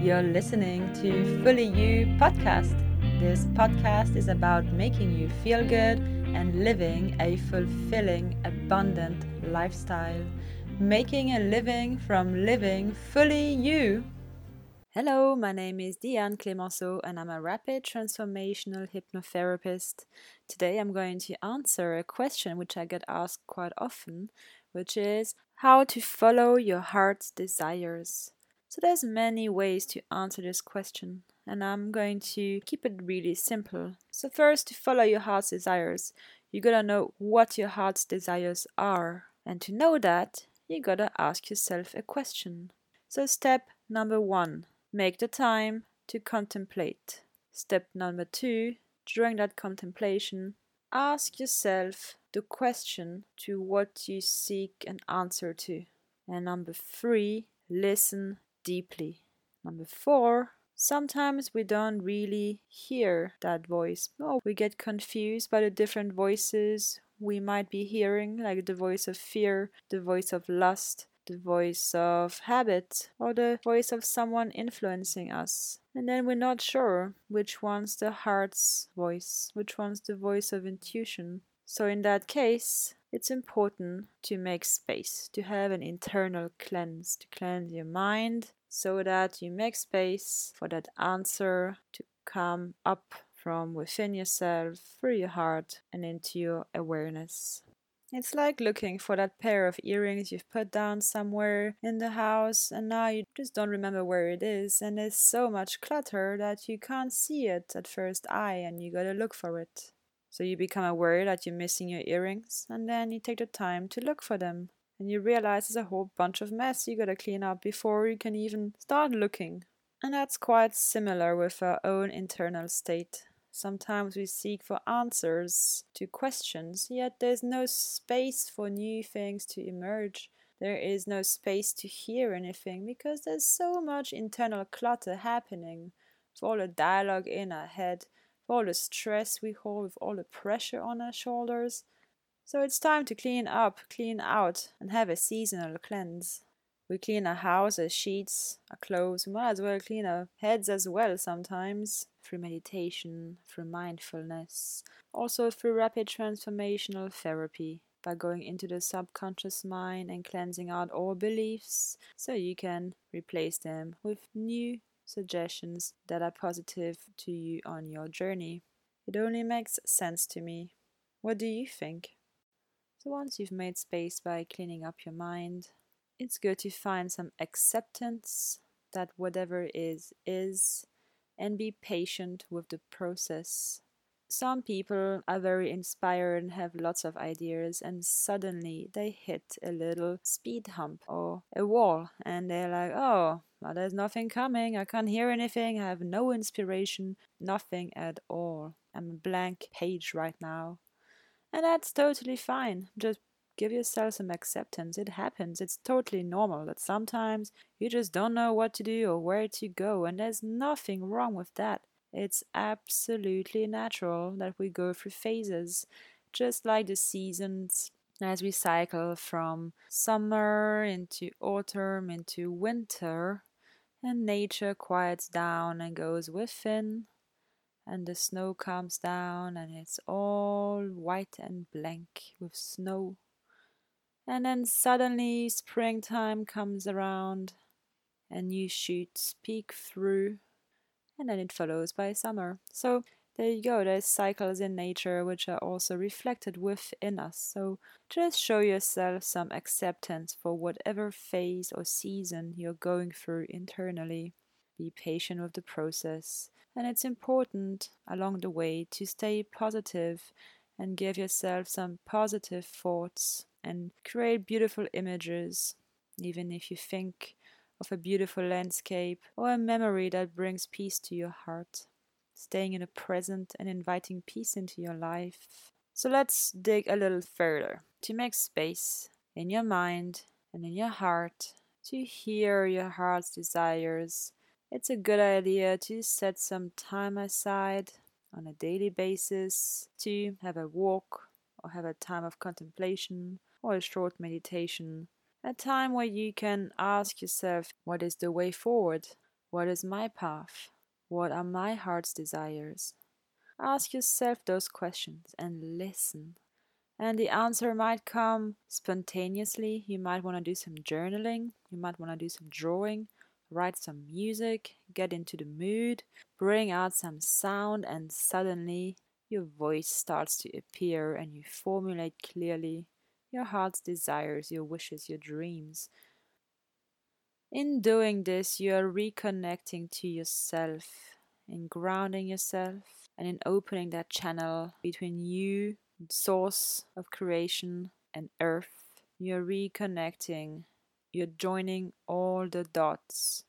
You're listening to Fully You podcast. This podcast is about making you feel good and living a fulfilling, abundant lifestyle. Making a living from living fully you. Hello, my name is Diane Clemenceau and I'm a rapid transformational hypnotherapist. Today I'm going to answer a question which I get asked quite often, which is how to follow your heart's desires. So there's many ways to answer this question, and I'm going to keep it really simple. So first, to follow your heart's desires, you gotta know what your heart's desires are. And to know that, you gotta ask yourself a question. So step number one, make the time to contemplate. Step number two, during that contemplation, ask yourself the question to what you seek an answer to. And number three, listen deeply. Number four, sometimes we don't really hear that voice. Oh, we get confused by the different voices we might be hearing, like the voice of fear, the voice of lust, the voice of habit, or the voice of someone influencing us. And then we're not sure which one's the heart's voice, which one's the voice of intuition. So, in that case, it's important to make space, to have an internal cleanse, to cleanse your mind so that you make space for that answer to come up from within yourself, through your heart, and into your awareness. It's like looking for that pair of earrings you've put down somewhere in the house and now you just don't remember where it is, and there's so much clutter that you can't see it at first eye and you gotta look for it. So you become aware that you're missing your earrings, and then you take the time to look for them. And you realize there's a whole bunch of mess you gotta clean up before you can even start looking. And that's quite similar with our own internal state. Sometimes we seek for answers to questions, yet there's no space for new things to emerge. There is no space to hear anything because there's so much internal clutter happening. With all the dialogue in our head, all the stress we hold, with all the pressure on our shoulders. So it's time to clean up, clean out, and have a seasonal cleanse. We clean our house, our sheets, our clothes. We might as well clean our heads as well sometimes through meditation, through mindfulness, also through rapid transformational therapy by going into the subconscious mind and cleansing out all beliefs so you can replace them with new suggestions that are positive to you on your journey. It only makes sense to me. What do you think? So, once you've made space by cleaning up your mind, it's good to find some acceptance that whatever is, is, and be patient with the process some people are very inspired and have lots of ideas, and suddenly they hit a little speed hump or a wall, and they're like, oh, well, there's nothing coming. I can't hear anything. I have no inspiration, nothing at all. I'm a blank page right now. And that's totally fine. Just give yourself some acceptance. It happens. It's totally normal that sometimes you just don't know what to do or where to go, and there's nothing wrong with that. It's absolutely natural that we go through phases, just like the seasons as we cycle from summer into autumn into winter, and nature quiets down and goes within, and the snow comes down, and it's all white and blank with snow. And then suddenly springtime comes around, and new shoots peek through and then it follows by summer. So there you go, there's cycles in nature which are also reflected within us. So just show yourself some acceptance for whatever phase or season you're going through internally. Be patient with the process. And it's important along the way to stay positive and give yourself some positive thoughts and create beautiful images, even if you think of a beautiful landscape or a memory that brings peace to your heart, staying in the present and inviting peace into your life. So let's dig a little further to make space in your mind and in your heart to hear your heart's desires. It's a good idea to set some time aside on a daily basis to have a walk or have a time of contemplation or a short meditation a time where you can ask yourself what is the way forward? What is my path? What are my heart's desires? Ask yourself those questions and listen. And the answer might come spontaneously. You might want to do some journaling, you might want to do some drawing, write some music, get into the mood, bring out some sound, and suddenly your voice starts to appear and you formulate clearly your heart's desires, your wishes, your dreams. In doing this, you are reconnecting to yourself, in grounding yourself, and in opening that channel between you, source of creation, and earth. You're reconnecting, you're joining all the dots.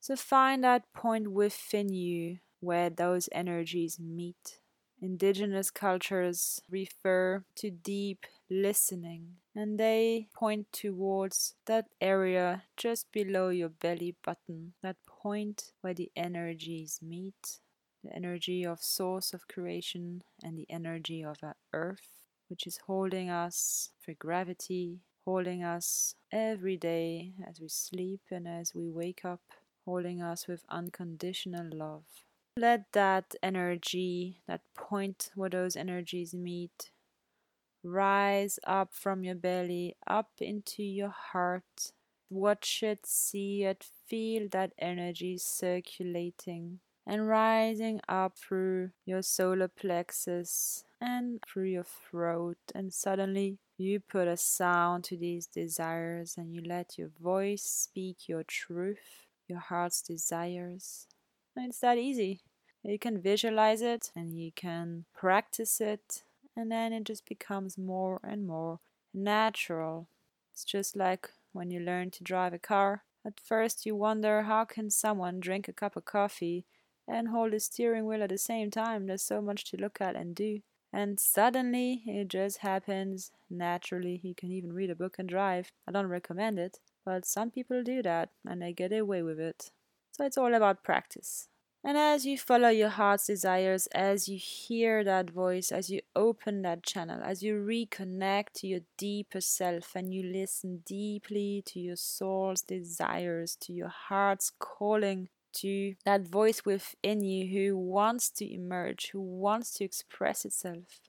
So find that point within you where those energies meet Indigenous cultures refer to deep listening, and they point towards that area just below your belly button, that point where the energies meet the energy of source of creation and the energy of our earth, which is holding us for gravity, holding us every day as we sleep and as we wake up, holding us with unconditional love. Let that energy, that point where those energies meet, rise up from your belly, up into your heart. Watch it, see it, feel that energy circulating and rising up through your solar plexus and through your throat. And suddenly you put a sound to these desires and you let your voice speak your truth, your heart's desires. And It's that easy. You can visualize it and you can practice it, and then it just becomes more and more natural. It's just like when you learn to drive a car. At first, you wonder how can someone drink a cup of coffee and hold a steering wheel at the same time? There's so much to look at and do. And suddenly, it just happens naturally. You can even read a book and drive. I don't recommend it, but some people do that and they get away with it. So it's all about practice. And as you follow your heart's desires, as you hear that voice, as you open that channel, as you reconnect to your deeper self and you listen deeply to your soul's desires, to your heart's calling, to that voice within you who wants to emerge, who wants to express itself,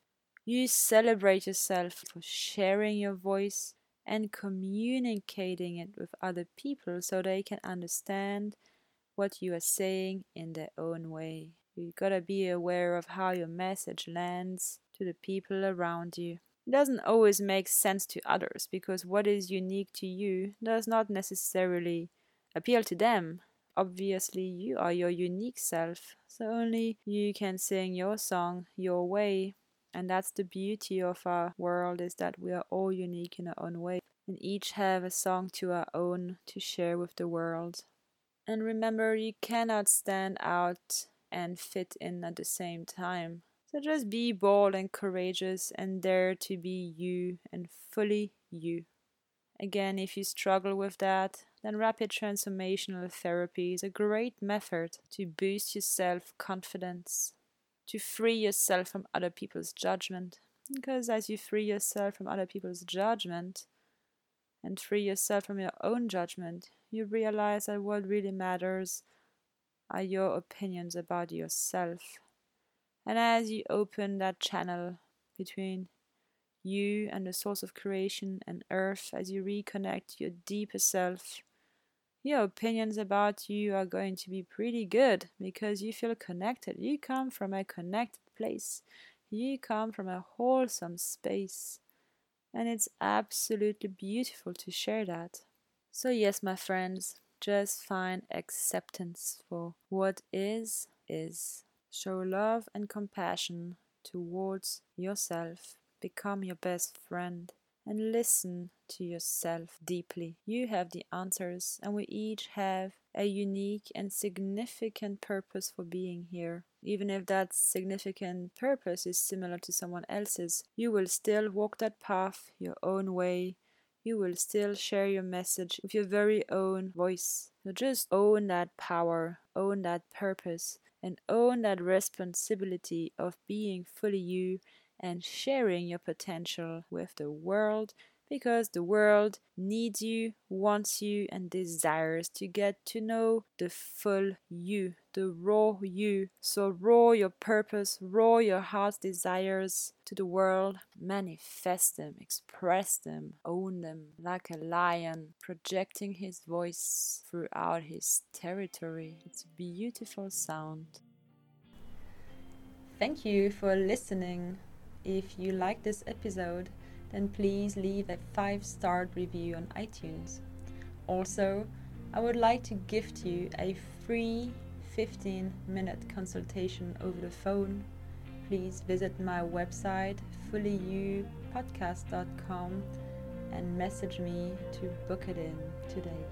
you celebrate yourself for sharing your voice and communicating it with other people so they can understand what you are saying in their own way. You gotta be aware of how your message lands to the people around you. It doesn't always make sense to others because what is unique to you does not necessarily appeal to them. Obviously, you are your unique self, so only you can sing your song your way. And that's the beauty of our world is that we are all unique in our own way and each have a song to our own to share with the world. And remember, you cannot stand out and fit in at the same time. So just be bold and courageous and dare to be you and fully you. Again, if you struggle with that, then rapid transformational therapy is a great method to boost your self confidence, to free yourself from other people's judgment. Because as you free yourself from other people's judgment and free yourself from your own judgment, you realize that what really matters are your opinions about yourself. And as you open that channel between you and the source of creation and earth, as you reconnect your deeper self, your opinions about you are going to be pretty good because you feel connected. You come from a connected place, you come from a wholesome space, and it's absolutely beautiful to share that. So, yes, my friends, just find acceptance for what is, is. Show love and compassion towards yourself. Become your best friend and listen to yourself deeply. You have the answers, and we each have a unique and significant purpose for being here. Even if that significant purpose is similar to someone else's, you will still walk that path your own way you will still share your message with your very own voice. So just own that power, own that purpose, and own that responsibility of being fully you and sharing your potential with the world because the world needs you, wants you, and desires to get to know the full you, the raw you. So, roar your purpose, roar your heart's desires to the world, manifest them, express them, own them like a lion, projecting his voice throughout his territory. It's a beautiful sound. Thank you for listening. If you like this episode, then please leave a 5 star review on iTunes. Also, I would like to gift you a free 15 minute consultation over the phone. Please visit my website fullyyoupodcast.com and message me to book it in today.